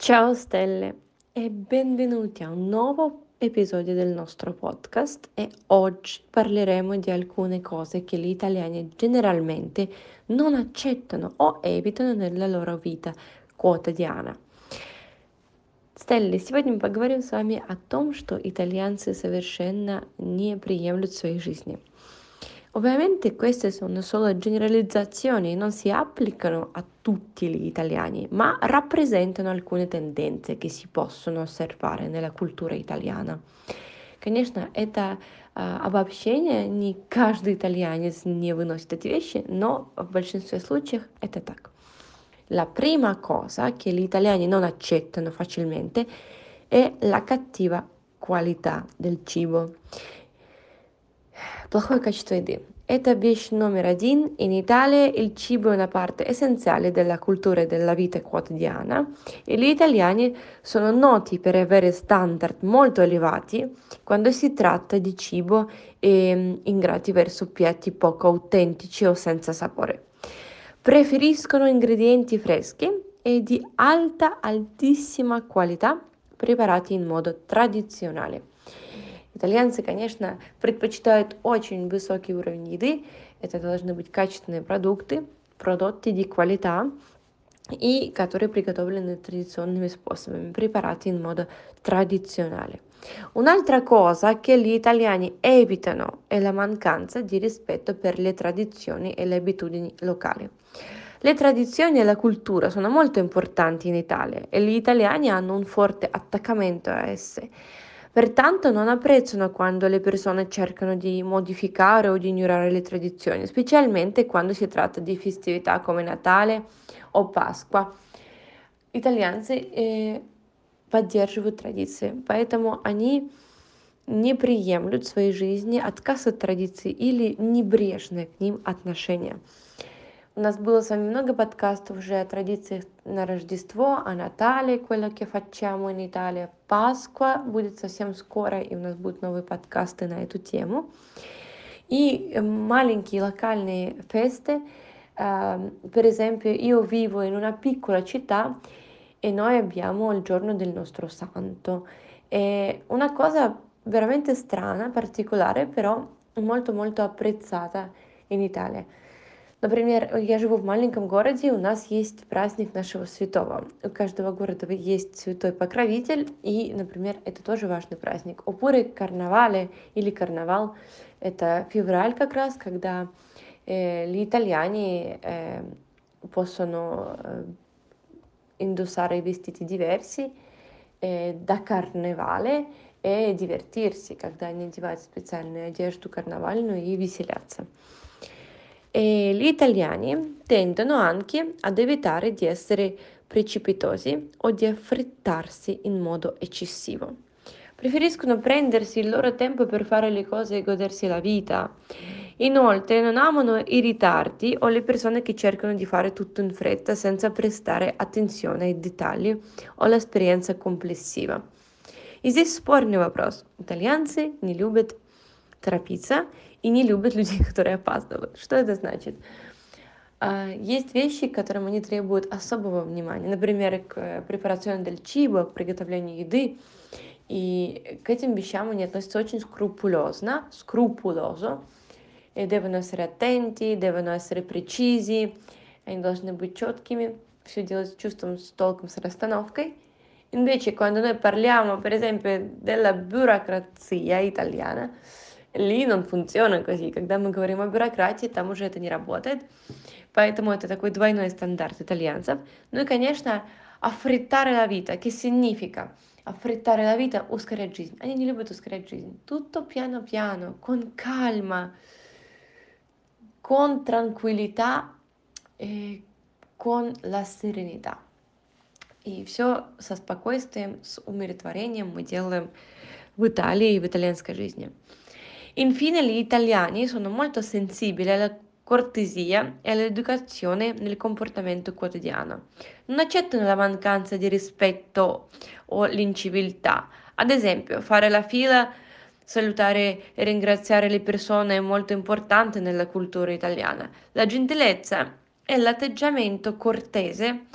Ciao stelle e benvenuti a un nuovo episodio del nostro podcast e oggi parleremo di alcune cose che gli italiani generalmente non accettano o evitano nella loro vita quotidiana. Стелли, сегодня мы поговорим с вами о том, что итальянцы совершенно не приемлют в своей жизни – Ovviamente queste sono solo generalizzazioni, non si applicano a tutti gli italiani, ma rappresentano alcune tendenze che si possono osservare nella cultura italiana. Конечно, это э, обобщение, не каждый итальянец не выносит эти вещи, но в большинстве случаев это так. La prima cosa che gli italiani non accettano facilmente è la cattiva qualità del cibo. Плохое качество еды. Это вещь номер один. In Italia il cibo è una parte essenziale della cultura e della vita quotidiana e gli italiani sono noti per avere standard molto elevati quando si tratta di cibo e ingrati verso piatti poco autentici o senza sapore. Preferiscono ingredienti freschi e di alta, altissima qualità preparati in modo tradizionale. Итальянцы, конечно, предпочитают очень высокий уровень еды. Это должны быть качественные продукты, продукты di qualità, и которые приготовлены традиционными способами, preparati in modo tradizionale. Un'altra cosa che gli italiani evitano è la mancanza di rispetto per le tradizioni e le abitudini locali. Le tradizioni e la cultura sono molto importanti in Italia e gli italiani hanno un forte attaccamento a esse. Pertanto non apprezzano quando le persone cercano di modificare o di ignorare le tradizioni, specialmente quando si tratta di festività come Natale o Пасха. Итальянцы э, поддерживают традиции, поэтому они не приемлют в своей жизни отказ от традиций или небрежное к ним отношение. У нас было с вами много подкастов уже о традициях на Рождество, о Натале, quello che facciamo in Italia. Пасха будет совсем скоро, и у нас будут новые подкасты на эту тему. И маленькие locali feste, uh, per esempio io vivo in una piccola città e noi abbiamo il giorno del nostro santo. È una cosa veramente strana, particolare, però molto molto apprezzata in Italia. Например, я живу в маленьком городе, у нас есть праздник нашего святого. У каждого города есть святой покровитель, и, например, это тоже важный праздник. Опуры карнавале или карнавал — это февраль как раз, когда э, gli italiani eh, possono eh, indossare i vestiti diversi e divertirsi, когда они одевают специальную одежду карнавальную и веселятся. E gli italiani tendono anche ad evitare di essere precipitosi o di affrettarsi in modo eccessivo. Preferiscono prendersi il loro tempo per fare le cose e godersi la vita. Inoltre non amano i ritardi o le persone che cercano di fare tutto in fretta senza prestare attenzione ai dettagli o all'esperienza complessiva. И здесь спорный вопрос. Итальянцы не любят торопиться и не любят людей, которые опаздывают. Что это значит? Есть вещи, к которым они требуют особого внимания, например, к препарациону del cibo, к приготовлению еды, и к этим вещам они относятся очень скрупулезно, скрупулозо, и devono essere attenti, devono essere precisi, они должны быть четкими, все делать с чувством, с толком, с расстановкой. Invece quando noi parliamo, per esempio, della burocrazia italiana, Ли non функционирует così. Когда мы говорим о бюрократии, там уже это не работает. Поэтому это такой двойной стандарт итальянцев. Ну и, конечно. Che significa? Affrettare la vita, ускорять жизнь. Они не любят ускорять жизнь. Piano piano, con calma, con tranquillità e con la serenità. И все со спокойствием, с умиротворением мы делаем в Италии и в итальянской жизни. Infine gli italiani sono molto sensibili alla cortesia e all'educazione nel comportamento quotidiano. Non accettano la mancanza di rispetto o l'inciviltà. Ad esempio, fare la fila, salutare e ringraziare le persone è molto importante nella cultura italiana. La gentilezza e l'atteggiamento cortese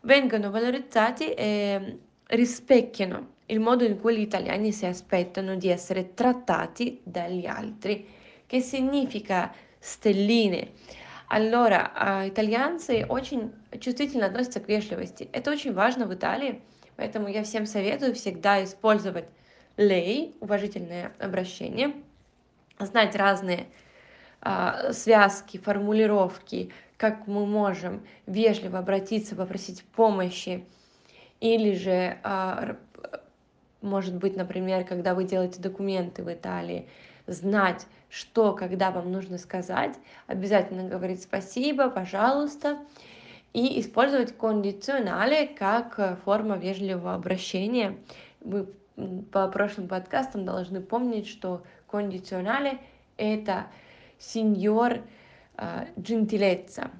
vengono valorizzati e rispecchiano il modo in cui gli italiani si aspettano di essere trattati dagli altri, che significa stelline. Allora, итальянцы очень чувствительно относятся к вежливости. Это очень важно в Италии, поэтому я всем советую всегда использовать лей, уважительное обращение, знать разные а, связки, формулировки, как мы можем вежливо обратиться, попросить помощи, или же, а, может быть, например, когда вы делаете документы в Италии, знать, что, когда вам нужно сказать, обязательно говорить спасибо, пожалуйста, и использовать кондиционале как форма вежливого обращения. Вы по прошлым подкастам должны помнить, что кондиционале — это сеньор gentilezza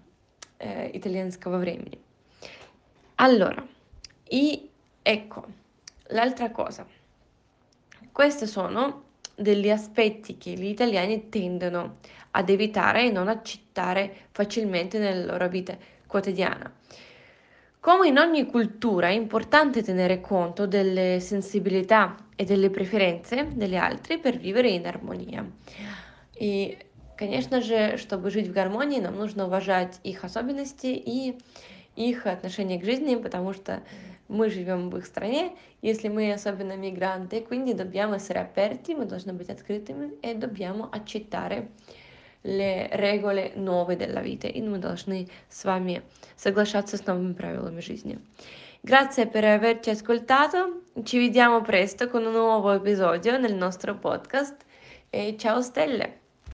eh, italianского времени. Allora, e ecco, l'altra cosa. Questi sono degli aspetti che gli italiani tendono ad evitare e non accettare facilmente nella loro vita quotidiana. Come in ogni cultura è importante tenere conto delle sensibilità e delle preferenze degli altri per vivere in armonia. И Конечно же, чтобы жить в гармонии, нам нужно уважать их особенности и их отношение к жизни, потому что мы живем в их стране, если мы особенно migranti, quindi dobbiamo essere aperti, мы должны быть открытыми e dobbiamo accettare le regole nuove della vita e мы должны с вами соглашаться с новыми правилами жизни. Grazie per averci ascoltato, ci vediamo presto con un nuovo episodio nel nostro podcast e ciao stelle!